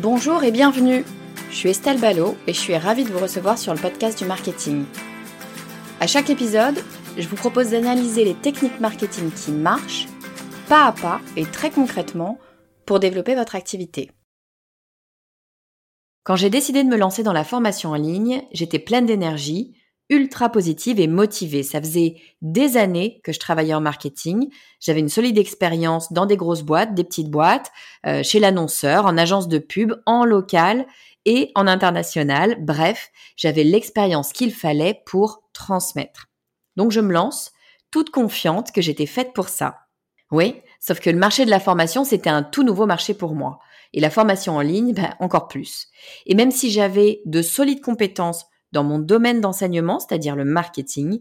Bonjour et bienvenue. Je suis Estelle Ballot et je suis ravie de vous recevoir sur le podcast du marketing. À chaque épisode, je vous propose d'analyser les techniques marketing qui marchent, pas à pas et très concrètement, pour développer votre activité. Quand j'ai décidé de me lancer dans la formation en ligne, j'étais pleine d'énergie ultra positive et motivée. Ça faisait des années que je travaillais en marketing. J'avais une solide expérience dans des grosses boîtes, des petites boîtes, euh, chez l'annonceur, en agence de pub, en local et en international. Bref, j'avais l'expérience qu'il fallait pour transmettre. Donc je me lance, toute confiante que j'étais faite pour ça. Oui, sauf que le marché de la formation, c'était un tout nouveau marché pour moi. Et la formation en ligne, ben, encore plus. Et même si j'avais de solides compétences dans mon domaine d'enseignement, c'est-à-dire le marketing,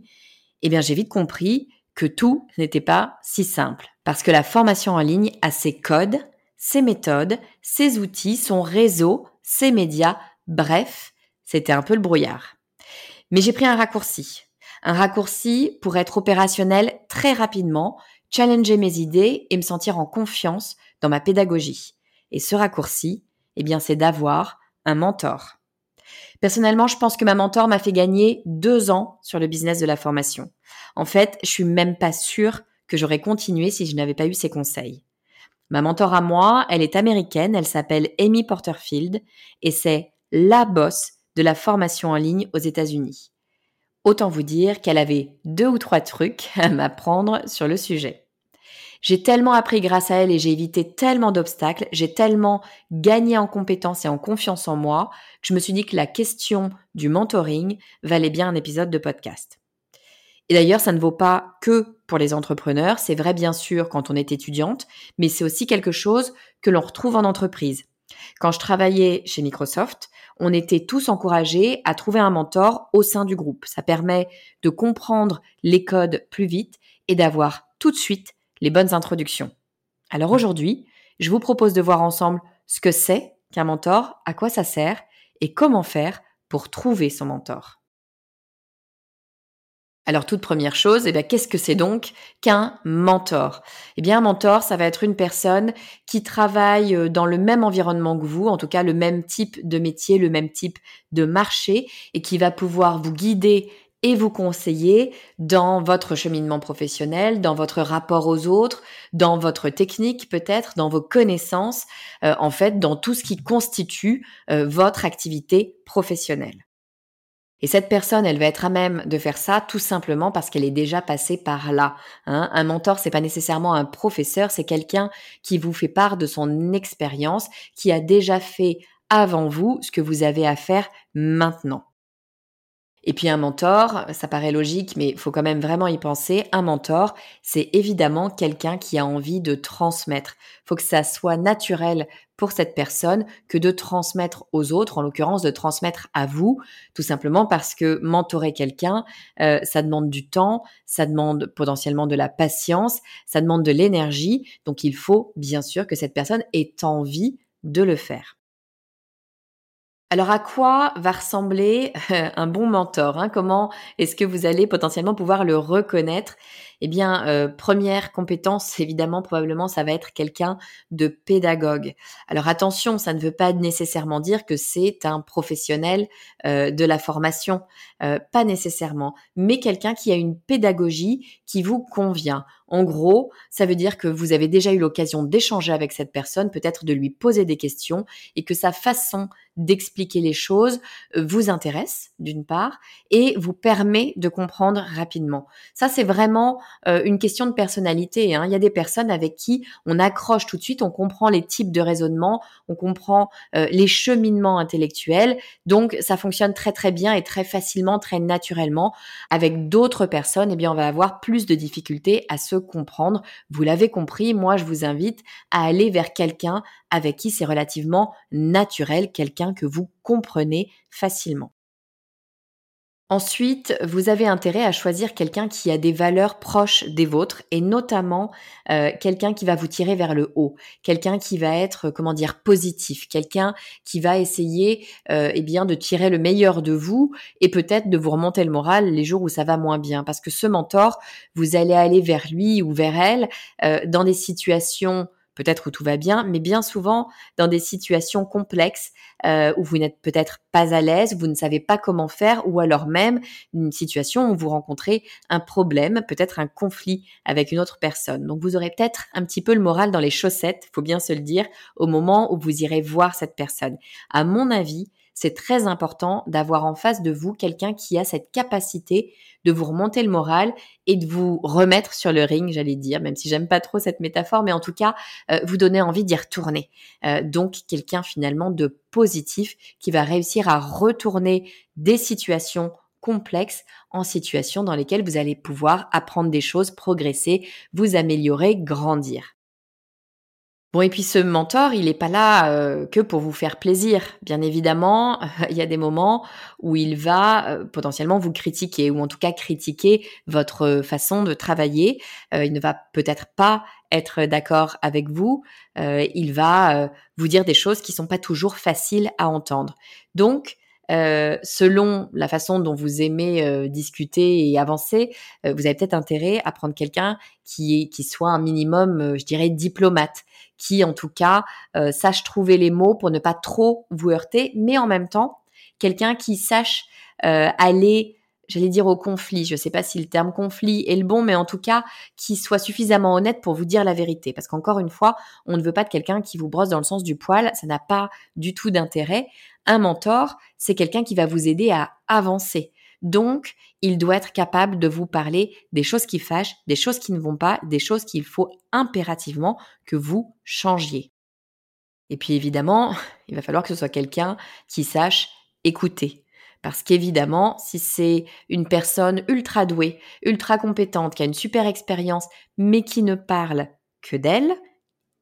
eh bien j'ai vite compris que tout n'était pas si simple. Parce que la formation en ligne a ses codes, ses méthodes, ses outils, son réseau, ses médias, bref, c'était un peu le brouillard. Mais j'ai pris un raccourci. Un raccourci pour être opérationnel très rapidement, challenger mes idées et me sentir en confiance dans ma pédagogie. Et ce raccourci, eh bien, c'est d'avoir un mentor. Personnellement, je pense que ma mentor m'a fait gagner deux ans sur le business de la formation. En fait, je suis même pas sûre que j'aurais continué si je n'avais pas eu ses conseils. Ma mentor à moi, elle est américaine, elle s'appelle Amy Porterfield et c'est la boss de la formation en ligne aux États-Unis. Autant vous dire qu'elle avait deux ou trois trucs à m'apprendre sur le sujet. J'ai tellement appris grâce à elle et j'ai évité tellement d'obstacles, j'ai tellement gagné en compétences et en confiance en moi que je me suis dit que la question du mentoring valait bien un épisode de podcast. Et d'ailleurs, ça ne vaut pas que pour les entrepreneurs, c'est vrai bien sûr quand on est étudiante, mais c'est aussi quelque chose que l'on retrouve en entreprise. Quand je travaillais chez Microsoft, on était tous encouragés à trouver un mentor au sein du groupe. Ça permet de comprendre les codes plus vite et d'avoir tout de suite les bonnes introductions. Alors aujourd'hui, je vous propose de voir ensemble ce que c'est qu'un mentor, à quoi ça sert et comment faire pour trouver son mentor. Alors toute première chose, eh qu'est-ce que c'est donc qu'un mentor? Eh bien un mentor, ça va être une personne qui travaille euh, dans le même environnement que vous, en tout cas le même type de métier, le même type de marché, et qui va pouvoir vous guider et vous conseiller dans votre cheminement professionnel, dans votre rapport aux autres, dans votre technique peut-être, dans vos connaissances, euh, en fait, dans tout ce qui constitue euh, votre activité professionnelle. Et cette personne, elle va être à même de faire ça tout simplement parce qu'elle est déjà passée par là. Hein. Un mentor, c'est pas nécessairement un professeur, c'est quelqu'un qui vous fait part de son expérience, qui a déjà fait avant vous ce que vous avez à faire maintenant. Et puis un mentor, ça paraît logique, mais il faut quand même vraiment y penser. Un mentor, c'est évidemment quelqu'un qui a envie de transmettre. Il faut que ça soit naturel pour cette personne que de transmettre aux autres, en l'occurrence de transmettre à vous, tout simplement parce que mentorer quelqu'un, euh, ça demande du temps, ça demande potentiellement de la patience, ça demande de l'énergie. Donc il faut bien sûr que cette personne ait envie de le faire. Alors à quoi va ressembler euh, un bon mentor hein? Comment est-ce que vous allez potentiellement pouvoir le reconnaître? Eh bien, euh, première compétence, évidemment, probablement, ça va être quelqu'un de pédagogue. Alors attention, ça ne veut pas nécessairement dire que c'est un professionnel euh, de la formation, euh, pas nécessairement, mais quelqu'un qui a une pédagogie qui vous convient. En gros, ça veut dire que vous avez déjà eu l'occasion d'échanger avec cette personne, peut-être de lui poser des questions et que sa façon d'expliquer les choses vous intéresse d'une part et vous permet de comprendre rapidement. Ça, c'est vraiment euh, une question de personnalité. Hein. Il y a des personnes avec qui on accroche tout de suite, on comprend les types de raisonnement, on comprend euh, les cheminements intellectuels. Donc, ça fonctionne très très bien et très facilement, très naturellement. Avec d'autres personnes, eh bien, on va avoir plus de difficultés à se comprendre. Vous l'avez compris, moi, je vous invite à aller vers quelqu'un avec qui c'est relativement naturel, quelqu'un que vous comprenez facilement. Ensuite, vous avez intérêt à choisir quelqu'un qui a des valeurs proches des vôtres et notamment euh, quelqu'un qui va vous tirer vers le haut, quelqu'un qui va être comment dire positif, quelqu'un qui va essayer euh, eh bien de tirer le meilleur de vous et peut-être de vous remonter le moral les jours où ça va moins bien. Parce que ce mentor, vous allez aller vers lui ou vers elle euh, dans des situations peut-être où tout va bien, mais bien souvent dans des situations complexes euh, où vous n'êtes peut-être pas à l'aise, vous ne savez pas comment faire, ou alors même une situation où vous rencontrez un problème, peut-être un conflit avec une autre personne. Donc vous aurez peut-être un petit peu le moral dans les chaussettes, faut bien se le dire, au moment où vous irez voir cette personne. À mon avis, c'est très important d'avoir en face de vous quelqu'un qui a cette capacité de vous remonter le moral et de vous remettre sur le ring, j'allais dire, même si j'aime pas trop cette métaphore, mais en tout cas, euh, vous donner envie d'y retourner. Euh, donc, quelqu'un finalement de positif qui va réussir à retourner des situations complexes en situations dans lesquelles vous allez pouvoir apprendre des choses, progresser, vous améliorer, grandir. Bon, et puis ce mentor, il n'est pas là euh, que pour vous faire plaisir. Bien évidemment, il y a des moments où il va euh, potentiellement vous critiquer, ou en tout cas critiquer votre façon de travailler. Euh, il ne va peut-être pas être d'accord avec vous. il va vous dire des choses qui sont pas toujours faciles à entendre. Donc, euh, selon la façon dont vous aimez euh, discuter et avancer, euh, vous avez peut-être intérêt à prendre quelqu'un qui, qui soit un minimum, je dirais, diplomate, qui en tout cas sache trouver les mots pour ne pas trop vous heurter, mais en même temps, quelqu'un qui sache aller j'allais dire au conflit, je ne sais pas si le terme conflit est le bon, mais en tout cas, qui soit suffisamment honnête pour vous dire la vérité. Parce qu'encore une fois, on ne veut pas de quelqu'un qui vous brosse dans le sens du poil, ça n'a pas du tout d'intérêt. Un mentor, c'est quelqu'un qui va vous aider à avancer. Donc, il doit être capable de vous parler des choses qui fâchent, des choses qui ne vont pas, des choses qu'il faut impérativement que vous changiez. Et puis évidemment, il va falloir que ce soit quelqu'un qui sache écouter. Parce qu'évidemment, si c'est une personne ultra douée, ultra compétente, qui a une super expérience, mais qui ne parle que d'elle,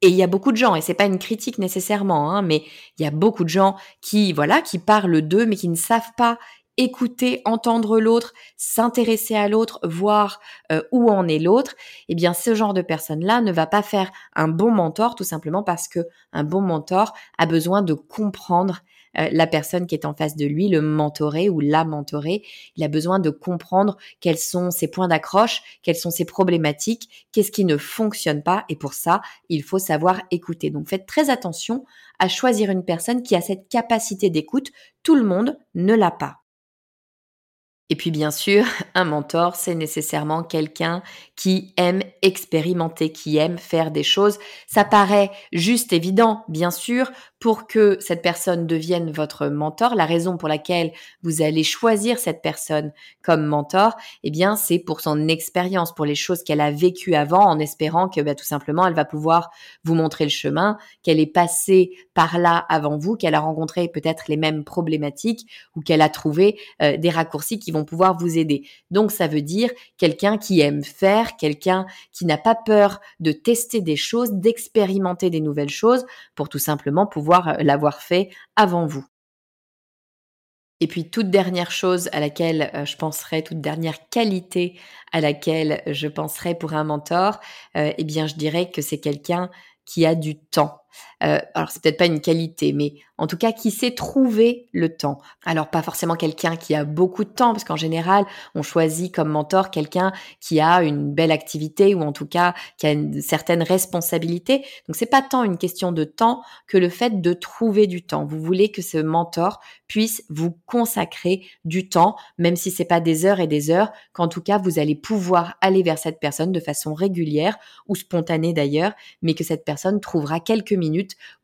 et il y a beaucoup de gens, et c'est pas une critique nécessairement, hein, mais il y a beaucoup de gens qui, voilà, qui parlent d'eux, mais qui ne savent pas écouter, entendre l'autre, s'intéresser à l'autre, voir euh, où en est l'autre, eh bien ce genre de personne-là ne va pas faire un bon mentor tout simplement parce que un bon mentor a besoin de comprendre euh, la personne qui est en face de lui, le mentoré ou la mentorée. Il a besoin de comprendre quels sont ses points d'accroche, quelles sont ses problématiques, qu'est-ce qui ne fonctionne pas. Et pour ça, il faut savoir écouter. Donc faites très attention à choisir une personne qui a cette capacité d'écoute. Tout le monde ne l'a pas. Et puis bien sûr, un mentor, c'est nécessairement quelqu'un qui aime expérimenter, qui aime faire des choses. Ça paraît juste évident, bien sûr, pour que cette personne devienne votre mentor, la raison pour laquelle vous allez choisir cette personne comme mentor, eh bien, c'est pour son expérience, pour les choses qu'elle a vécues avant, en espérant que bah, tout simplement, elle va pouvoir vous montrer le chemin, qu'elle est passée par là avant vous, qu'elle a rencontré peut-être les mêmes problématiques ou qu'elle a trouvé euh, des raccourcis qui vont pouvoir vous aider. Donc, ça veut dire quelqu'un qui aime faire, quelqu'un qui n'a pas peur de tester des choses, d'expérimenter des nouvelles choses pour tout simplement pouvoir euh, l'avoir fait avant vous. Et puis toute dernière chose à laquelle euh, je penserais, toute dernière qualité à laquelle je penserais pour un mentor, euh, eh bien je dirais que c'est quelqu'un qui a du temps. Euh, alors c'est peut-être pas une qualité, mais en tout cas qui sait trouver le temps? Alors pas forcément quelqu'un qui a beaucoup de temps, parce qu'en général on choisit comme mentor quelqu'un qui a une belle activité ou en tout cas qui a une certaine responsabilité. Donc c'est pas tant une question de temps que le fait de trouver du temps. Vous voulez que ce mentor puisse vous consacrer du temps, même si c'est pas des heures et des heures, qu'en tout cas vous allez pouvoir aller vers cette personne de façon régulière ou spontanée d'ailleurs, mais que cette personne trouvera quelques minutes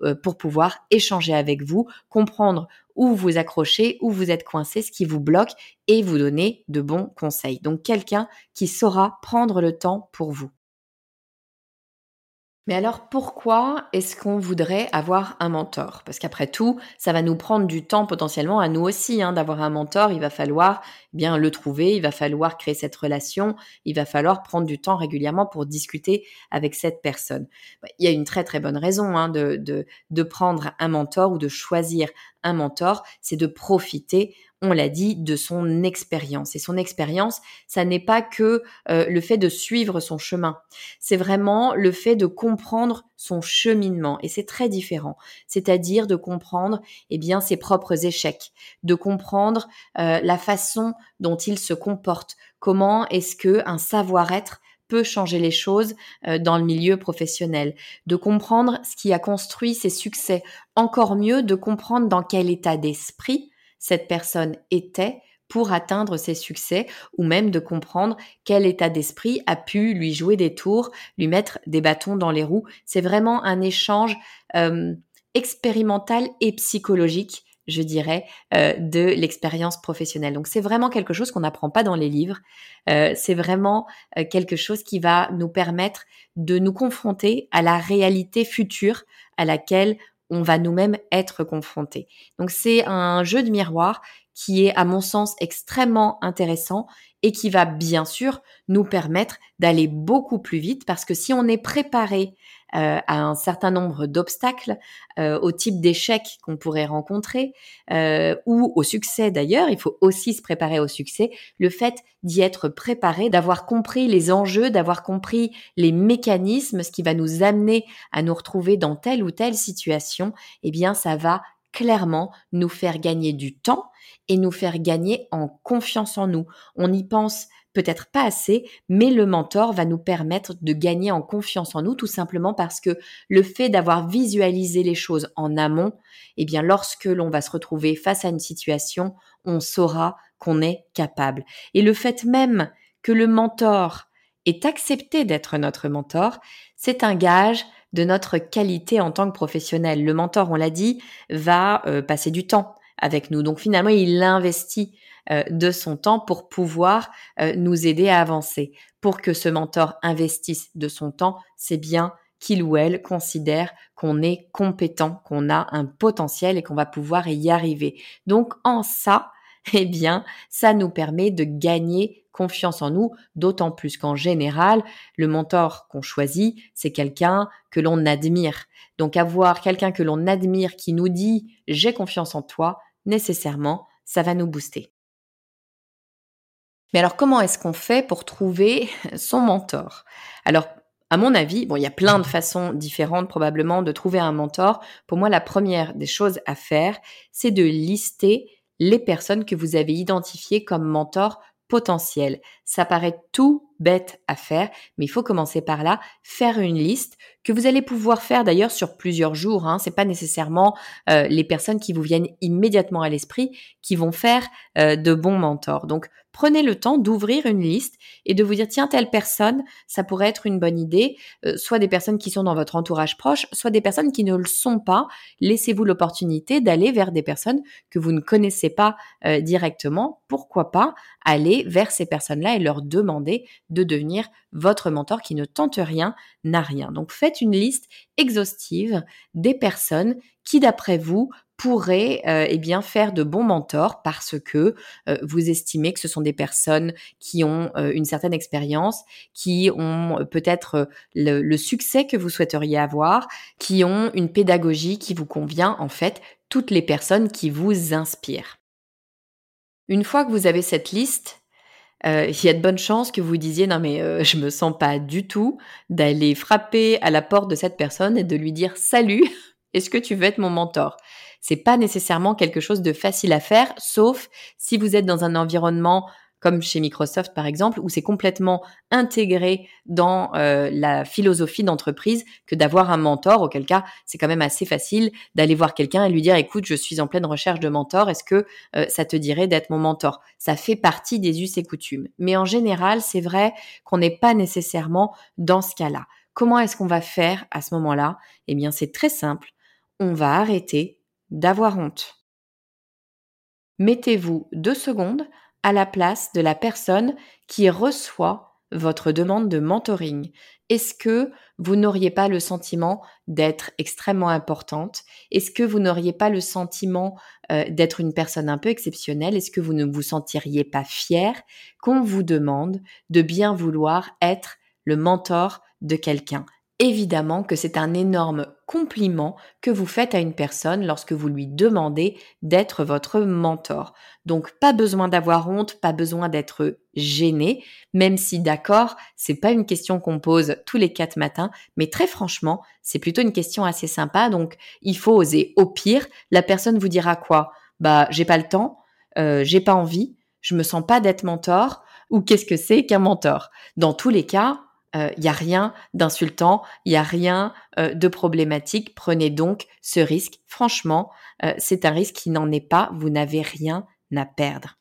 euh, pour pouvoir échanger avec vous, comprendre où vous accrochez, où vous êtes coincé, ce qui vous bloque et vous donner de bons conseils. Donc quelqu'un qui saura prendre le temps pour vous. Mais alors pourquoi est-ce qu'on voudrait avoir un mentor? Parce qu'après tout, ça va nous prendre du temps potentiellement à nous aussi hein, d'avoir un mentor. Il va falloir bien le trouver, il va falloir créer cette relation, il va falloir prendre du temps régulièrement pour discuter avec cette personne. Il y a une très très bonne raison hein, de, de, de prendre un mentor ou de choisir un mentor, c'est de profiter on l'a dit, de son expérience. Et son expérience, ça n'est pas que euh, le fait de suivre son chemin, c'est vraiment le fait de comprendre son cheminement. Et c'est très différent. C'est-à-dire de comprendre eh bien, ses propres échecs, de comprendre euh, la façon dont il se comporte, comment est-ce que un savoir-être peut changer les choses euh, dans le milieu professionnel, de comprendre ce qui a construit ses succès, encore mieux de comprendre dans quel état d'esprit cette personne était pour atteindre ses succès ou même de comprendre quel état d'esprit a pu lui jouer des tours, lui mettre des bâtons dans les roues. C'est vraiment un échange euh, expérimental et psychologique je dirais, euh, de l'expérience professionnelle. Donc c'est vraiment quelque chose qu'on n'apprend pas dans les livres. Euh, c'est vraiment quelque chose qui va nous permettre de nous confronter à la réalité future à laquelle on va nous-mêmes être confrontés. Donc c'est un jeu de miroir qui est à mon sens extrêmement intéressant et qui va bien sûr nous permettre d'aller beaucoup plus vite parce que si on est préparé euh, à un certain nombre d'obstacles, euh, au type d'échecs qu'on pourrait rencontrer, euh, ou au succès d'ailleurs, il faut aussi se préparer au succès, le fait d'y être préparé, d'avoir compris les enjeux, d'avoir compris les mécanismes, ce qui va nous amener à nous retrouver dans telle ou telle situation, eh bien ça va clairement nous faire gagner du temps et nous faire gagner en confiance en nous. On y pense peut-être pas assez, mais le mentor va nous permettre de gagner en confiance en nous, tout simplement parce que le fait d'avoir visualisé les choses en amont, eh bien, lorsque l'on va se retrouver face à une situation, on saura qu'on est capable. Et le fait même que le mentor ait accepté d'être notre mentor, c'est un gage de notre qualité en tant que professionnel. Le mentor, on l'a dit, va euh, passer du temps avec nous. Donc finalement, il investit euh, de son temps pour pouvoir euh, nous aider à avancer. Pour que ce mentor investisse de son temps, c'est bien qu'il ou elle considère qu'on est compétent, qu'on a un potentiel et qu'on va pouvoir y arriver. Donc en ça, eh bien, ça nous permet de gagner confiance en nous, d'autant plus qu'en général, le mentor qu'on choisit, c'est quelqu'un que l'on admire. Donc avoir quelqu'un que l'on admire qui nous dit j'ai confiance en toi, nécessairement, ça va nous booster. Mais alors, comment est-ce qu'on fait pour trouver son mentor? Alors, à mon avis, bon, il y a plein de façons différentes probablement de trouver un mentor. Pour moi, la première des choses à faire, c'est de lister les personnes que vous avez identifiées comme mentors potentiels. Ça paraît tout bête à faire, mais il faut commencer par là, faire une liste que vous allez pouvoir faire d'ailleurs sur plusieurs jours. Hein. C'est pas nécessairement euh, les personnes qui vous viennent immédiatement à l'esprit qui vont faire euh, de bons mentors. Donc prenez le temps d'ouvrir une liste et de vous dire tiens telle personne, ça pourrait être une bonne idée. Euh, soit des personnes qui sont dans votre entourage proche, soit des personnes qui ne le sont pas. Laissez-vous l'opportunité d'aller vers des personnes que vous ne connaissez pas directement. Pourquoi pas aller vers ces personnes-là et leur demander de devenir votre mentor qui ne tente rien, n'a rien. Donc faites une liste exhaustive des personnes qui, d'après vous, pourraient euh, eh bien faire de bons mentors parce que euh, vous estimez que ce sont des personnes qui ont euh, une certaine expérience, qui ont peut-être le, le, succès que vous souhaiteriez avoir, qui ont une pédagogie qui vous convient, en fait, toutes les personnes qui vous inspirent. Une fois que vous avez cette liste, euh, il y a de bonnes chances que vous disiez non mais euh, je me sens pas du tout d'aller frapper à la porte de cette personne et de lui dire salut, est-ce que tu veux être mon mentor? C'est pas nécessairement quelque chose de facile à faire, sauf si vous êtes dans un environnement comme chez Microsoft par exemple, où c'est complètement intégré dans euh, la philosophie d'entreprise que d'avoir un mentor, auquel cas c'est quand même assez facile d'aller voir quelqu'un et lui dire écoute, je suis en pleine recherche de mentor, est-ce que euh, ça te dirait d'être mon mentor? Ça fait partie des us et coutumes. Mais en général, c'est vrai qu'on n'est pas nécessairement dans ce cas-là. Comment est-ce qu'on va faire à ce moment-là? Eh bien, c'est très simple. On va arrêter d'avoir honte. Mettez-vous deux secondes à la place de la personne qui reçoit votre demande de mentoring. Est-ce que vous n'auriez pas le sentiment d'être extrêmement importante? Est-ce que vous n'auriez pas le sentiment euh, d'être une personne un peu exceptionnelle? Est-ce que vous ne vous sentiriez pas fier qu'on vous demande de bien vouloir être le mentor de quelqu'un? Évidemment que c'est un énorme compliment que vous faites à une personne lorsque vous lui demandez d'être votre mentor. Donc pas besoin d'avoir honte, pas besoin d'être gêné, même si d'accord, c'est pas une question qu'on pose tous les quatre matins, mais très franchement, c'est plutôt une question assez sympa, donc il faut oser. Au pire, la personne vous dira quoi? Bah j'ai pas le temps, euh, j'ai pas envie, je me sens pas d'être mentor, ou qu'est-ce que c'est qu'un mentor? Dans tous les cas, il euh, n'y a rien d'insultant, il n'y a rien euh, de problématique. Prenez donc ce risque. Franchement, euh, c'est un risque qui n'en est pas. Vous n'avez rien à perdre.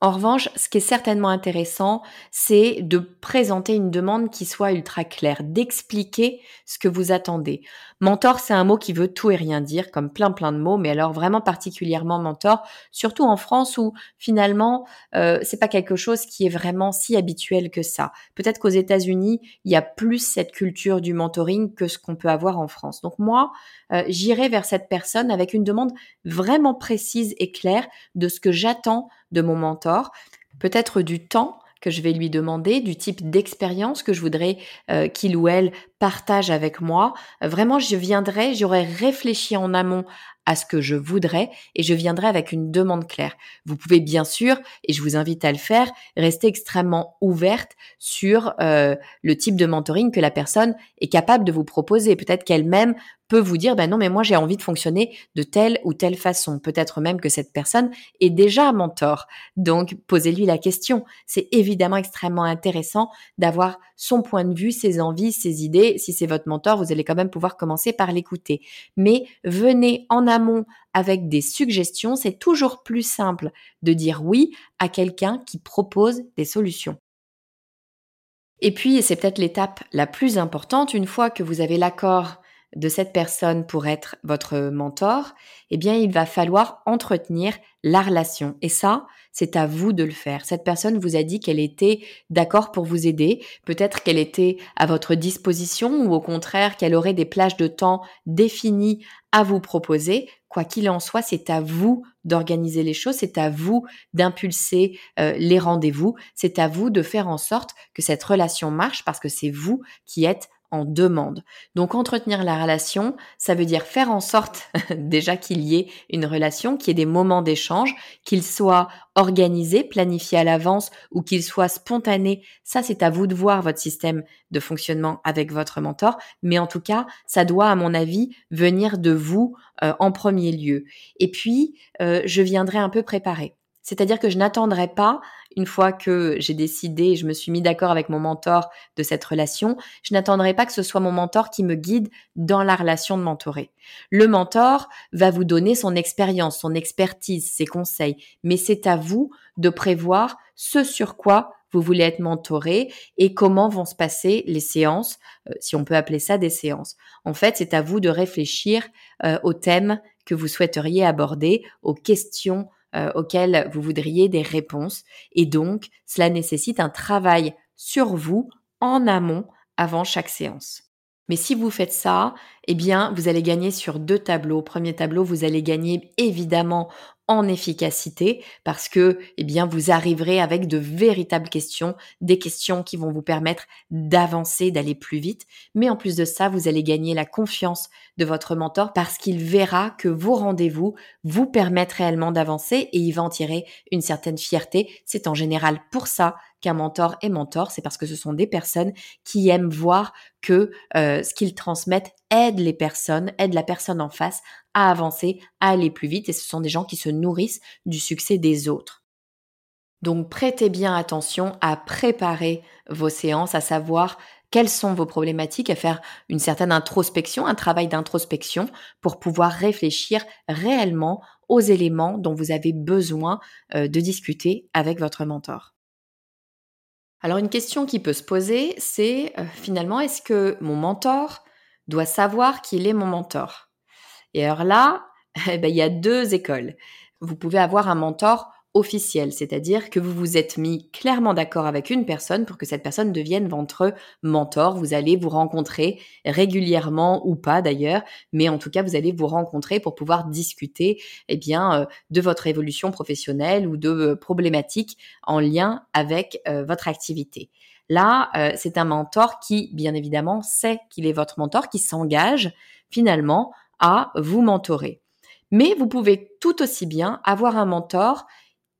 En revanche, ce qui est certainement intéressant, c'est de présenter une demande qui soit ultra claire, d'expliquer ce que vous attendez. Mentor, c'est un mot qui veut tout et rien dire, comme plein plein de mots, mais alors vraiment particulièrement mentor, surtout en France où finalement euh, c'est pas quelque chose qui est vraiment si habituel que ça. Peut-être qu'aux États-Unis il y a plus cette culture du mentoring que ce qu'on peut avoir en France. Donc moi, euh, j'irai vers cette personne avec une demande vraiment précise et claire de ce que j'attends de mon mentor, peut-être du temps que je vais lui demander, du type d'expérience que je voudrais euh, qu'il ou elle partage avec moi. Vraiment, je viendrai, j'aurais réfléchi en amont à ce que je voudrais et je viendrai avec une demande claire. Vous pouvez bien sûr, et je vous invite à le faire, rester extrêmement ouverte sur euh, le type de mentoring que la personne est capable de vous proposer. Peut-être qu'elle-même peut vous dire, ben non, mais moi j'ai envie de fonctionner de telle ou telle façon. Peut-être même que cette personne est déjà mentor. Donc, posez-lui la question. C'est évidemment extrêmement intéressant d'avoir son point de vue, ses envies, ses idées. Si c'est votre mentor, vous allez quand même pouvoir commencer par l'écouter. Mais venez en amont avec des suggestions. C'est toujours plus simple de dire oui à quelqu'un qui propose des solutions. Et puis, c'est peut-être l'étape la plus importante, une fois que vous avez l'accord de cette personne pour être votre mentor, eh bien, il va falloir entretenir la relation. Et ça, c'est à vous de le faire. Cette personne vous a dit qu'elle était d'accord pour vous aider. Peut-être qu'elle était à votre disposition ou au contraire qu'elle aurait des plages de temps définies à vous proposer. Quoi qu'il en soit, c'est à vous d'organiser les choses, c'est à vous d'impulser euh, les rendez-vous, c'est à vous de faire en sorte que cette relation marche parce que c'est vous qui êtes demande. Donc entretenir la relation, ça veut dire faire en sorte déjà qu'il y ait une relation, qu'il y ait des moments d'échange, qu'il soit organisé, planifié à l'avance ou qu'il soit spontané. Ça, c'est à vous de voir votre système de fonctionnement avec votre mentor. Mais en tout cas, ça doit, à mon avis, venir de vous euh, en premier lieu. Et puis, euh, je viendrai un peu préparer. C'est-à-dire que je n'attendrai pas, une fois que j'ai décidé, je me suis mis d'accord avec mon mentor de cette relation, je n'attendrai pas que ce soit mon mentor qui me guide dans la relation de mentoré. Le mentor va vous donner son expérience, son expertise, ses conseils, mais c'est à vous de prévoir ce sur quoi vous voulez être mentoré et comment vont se passer les séances, euh, si on peut appeler ça des séances. En fait, c'est à vous de réfléchir euh, aux thèmes que vous souhaiteriez aborder, aux questions euh, auxquelles vous voudriez des réponses. Et donc, cela nécessite un travail sur vous en amont avant chaque séance. Mais si vous faites ça, eh bien, vous allez gagner sur deux tableaux. Premier tableau, vous allez gagner évidemment en efficacité parce que, eh bien, vous arriverez avec de véritables questions, des questions qui vont vous permettre d'avancer, d'aller plus vite. Mais en plus de ça, vous allez gagner la confiance de votre mentor parce qu'il verra que vos rendez-vous vous permettent réellement d'avancer et il va en tirer une certaine fierté. C'est en général pour ça qu'un mentor est mentor, c'est parce que ce sont des personnes qui aiment voir que euh, ce qu'ils transmettent aide les personnes, aide la personne en face à avancer, à aller plus vite, et ce sont des gens qui se nourrissent du succès des autres. Donc prêtez bien attention à préparer vos séances, à savoir quelles sont vos problématiques, à faire une certaine introspection, un travail d'introspection pour pouvoir réfléchir réellement aux éléments dont vous avez besoin euh, de discuter avec votre mentor. Alors une question qui peut se poser, c'est euh, finalement, est-ce que mon mentor doit savoir qu'il est mon mentor? Et alors là, eh ben, il y a deux écoles. Vous pouvez avoir un mentor officiel, c'est-à-dire que vous vous êtes mis clairement d'accord avec une personne pour que cette personne devienne votre mentor. Vous allez vous rencontrer régulièrement ou pas d'ailleurs, mais en tout cas vous allez vous rencontrer pour pouvoir discuter eh bien euh, de votre évolution professionnelle ou de euh, problématiques en lien avec euh, votre activité. Là, c'est un mentor qui, bien évidemment, sait qu'il est votre mentor, qui s'engage finalement à vous mentorer. Mais vous pouvez tout aussi bien avoir un mentor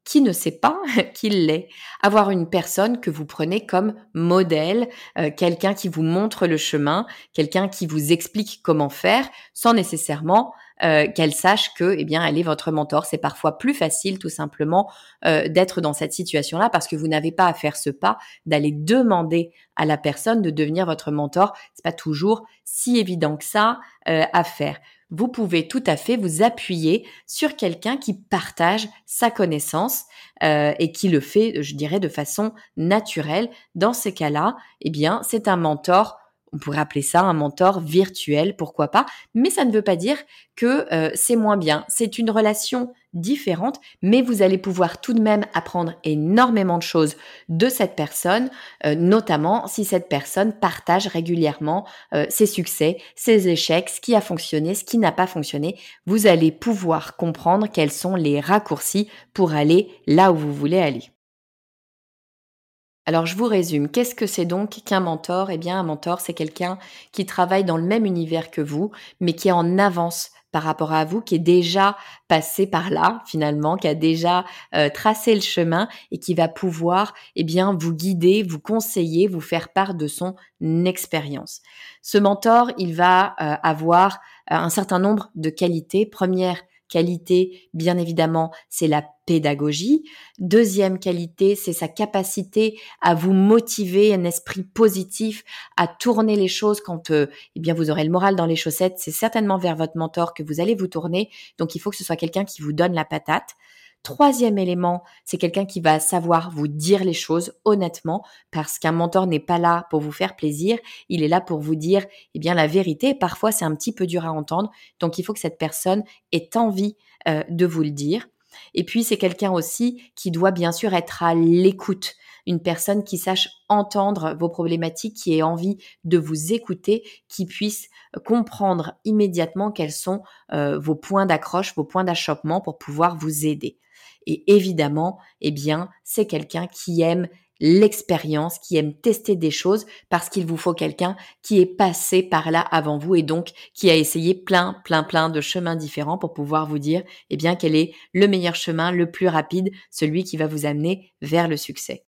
qui ne sait pas qu'il l'est. Avoir une personne que vous prenez comme modèle, euh, quelqu'un qui vous montre le chemin, quelqu'un qui vous explique comment faire, sans nécessairement euh, qu'elle sache que, eh bien, elle est votre mentor. C'est parfois plus facile, tout simplement, euh, d'être dans cette situation-là parce que vous n'avez pas à faire ce pas d'aller demander à la personne de devenir votre mentor. C'est pas toujours si évident que ça à faire vous pouvez tout à fait vous appuyer sur quelqu'un qui partage sa connaissance euh, et qui le fait, je dirais, de façon naturelle. Dans ces cas-là, eh bien, c'est un mentor on pourrait appeler ça un mentor virtuel, pourquoi pas, mais ça ne veut pas dire que euh, c'est moins bien. C'est une relation différente, mais vous allez pouvoir tout de même apprendre énormément de choses de cette personne, euh, notamment si cette personne partage régulièrement euh, ses succès, ses échecs, ce qui a fonctionné, ce qui n'a pas fonctionné. Vous allez pouvoir comprendre quels sont les raccourcis pour aller là où vous voulez aller. Alors je vous résume, qu'est-ce que c'est donc qu'un mentor? Eh bien un mentor, c'est quelqu'un qui travaille dans le même univers que vous, mais qui est en avance par rapport à vous, qui est déjà passé par là finalement, qui a déjà euh, tracé le chemin et qui va pouvoir eh bien vous guider, vous conseiller, vous faire part de son expérience. Ce mentor, il va euh, avoir euh, un certain nombre de qualités. Première qualité, bien évidemment, c'est la pédagogie. Deuxième qualité, c'est sa capacité à vous motiver, un esprit positif, à tourner les choses quand euh, eh bien vous aurez le moral dans les chaussettes. C'est certainement vers votre mentor que vous allez vous tourner. Donc il faut que ce soit quelqu'un qui vous donne la patate. Troisième élément, c'est quelqu'un qui va savoir vous dire les choses honnêtement parce qu'un mentor n'est pas là pour vous faire plaisir, il est là pour vous dire eh bien la vérité. Parfois, c'est un petit peu dur à entendre, donc il faut que cette personne ait envie euh, de vous le dire. Et puis, c'est quelqu'un aussi qui doit bien sûr être à l'écoute une personne qui sache entendre vos problématiques, qui ait envie de vous écouter, qui puisse comprendre immédiatement quels sont euh, vos points d'accroche, vos points d'achoppement pour pouvoir vous aider. Et évidemment, eh bien, c'est quelqu'un qui aime l'expérience, qui aime tester des choses parce qu'il vous faut quelqu'un qui est passé par là avant vous et donc qui a essayé plein, plein, plein de chemins différents pour pouvoir vous dire, eh bien, quel est le meilleur chemin, le plus rapide, celui qui va vous amener vers le succès.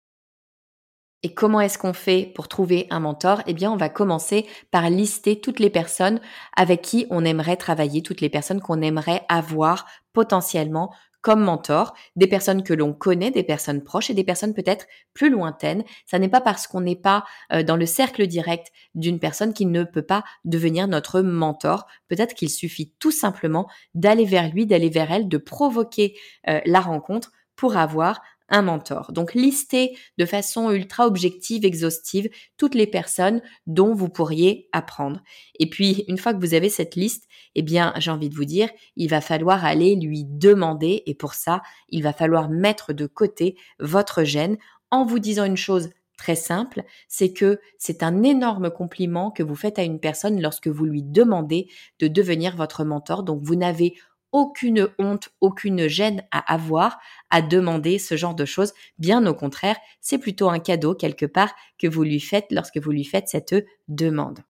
Et comment est-ce qu'on fait pour trouver un mentor? Eh bien, on va commencer par lister toutes les personnes avec qui on aimerait travailler, toutes les personnes qu'on aimerait avoir potentiellement comme mentor, des personnes que l'on connaît, des personnes proches et des personnes peut-être plus lointaines. Ça n'est pas parce qu'on n'est pas euh, dans le cercle direct d'une personne qui ne peut pas devenir notre mentor. Peut-être qu'il suffit tout simplement d'aller vers lui, d'aller vers elle, de provoquer euh, la rencontre pour avoir mentor. Donc listez de façon ultra objective, exhaustive, toutes les personnes dont vous pourriez apprendre. Et puis, une fois que vous avez cette liste, eh bien, j'ai envie de vous dire, il va falloir aller lui demander, et pour ça, il va falloir mettre de côté votre gêne en vous disant une chose très simple, c'est que c'est un énorme compliment que vous faites à une personne lorsque vous lui demandez de devenir votre mentor. Donc vous n'avez aucune honte, aucune gêne à avoir à demander ce genre de choses. Bien au contraire, c'est plutôt un cadeau quelque part que vous lui faites lorsque vous lui faites cette demande.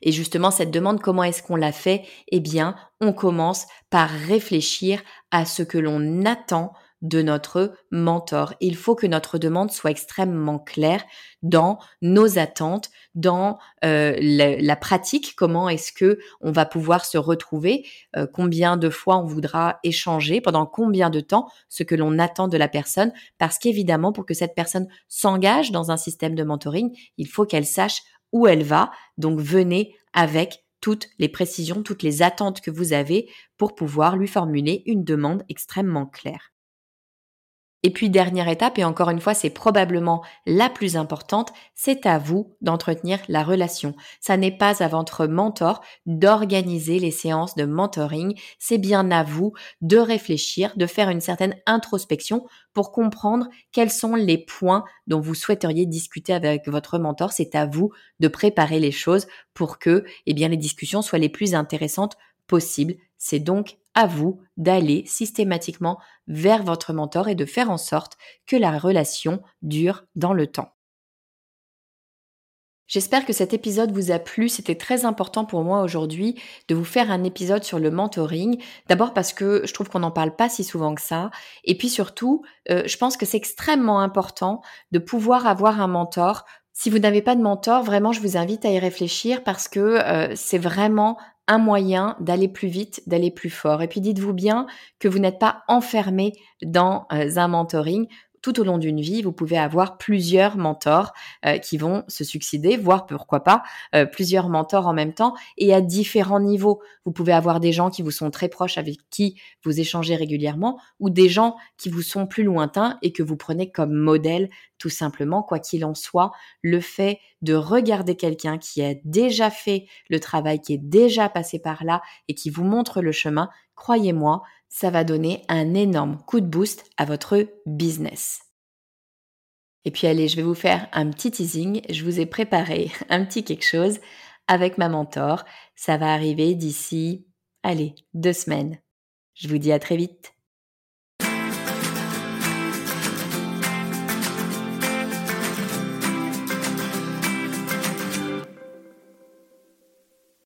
Et justement, cette demande, comment est-ce qu'on la fait? Eh bien, on commence par réfléchir à ce que l'on attend de notre mentor. Il faut que notre demande soit extrêmement claire dans nos attentes, dans euh, la, pratique. Comment est-ce que on va pouvoir se retrouver euh, Combien de fois on voudra échanger Pendant combien de temps Ce que l'on attend de la personne Parce qu'évidemment, pour que cette personne s'engage dans un système de mentoring, il faut qu'elle sache où elle va. Donc venez avec toutes les précisions, toutes les attentes que vous avez pour pouvoir lui formuler une demande extrêmement claire. Et puis dernière étape, et encore une fois c'est probablement la plus importante, c'est à vous d'entretenir la relation. Ça n'est pas à votre mentor d'organiser les séances de mentoring, c'est bien à vous de réfléchir, de faire une certaine introspection pour comprendre quels sont les points dont vous souhaiteriez discuter avec votre mentor. C'est à vous de préparer les choses pour que eh bien, les discussions soient les plus intéressantes possibles. C'est donc à vous d'aller systématiquement vers votre mentor et de faire en sorte que la relation dure dans le temps. J'espère que cet épisode vous a plu. C'était très important pour moi aujourd'hui de vous faire un épisode sur le mentoring. D'abord parce que je trouve qu'on n'en parle pas si souvent que ça. Et puis surtout, euh, je pense que c'est extrêmement important de pouvoir avoir un mentor. Si vous n'avez pas de mentor, vraiment, je vous invite à y réfléchir parce que euh, c'est vraiment un moyen d'aller plus vite, d'aller plus fort. Et puis dites-vous bien que vous n'êtes pas enfermé dans euh, un mentoring tout au long d'une vie, vous pouvez avoir plusieurs mentors euh, qui vont se succéder, voire pourquoi pas euh, plusieurs mentors en même temps et à différents niveaux. Vous pouvez avoir des gens qui vous sont très proches avec qui vous échangez régulièrement ou des gens qui vous sont plus lointains et que vous prenez comme modèle tout simplement, quoi qu'il en soit, le fait de regarder quelqu'un qui a déjà fait le travail, qui est déjà passé par là et qui vous montre le chemin, croyez-moi, ça va donner un énorme coup de boost à votre business. Et puis allez, je vais vous faire un petit teasing. Je vous ai préparé un petit quelque chose avec ma mentor. Ça va arriver d'ici, allez, deux semaines. Je vous dis à très vite.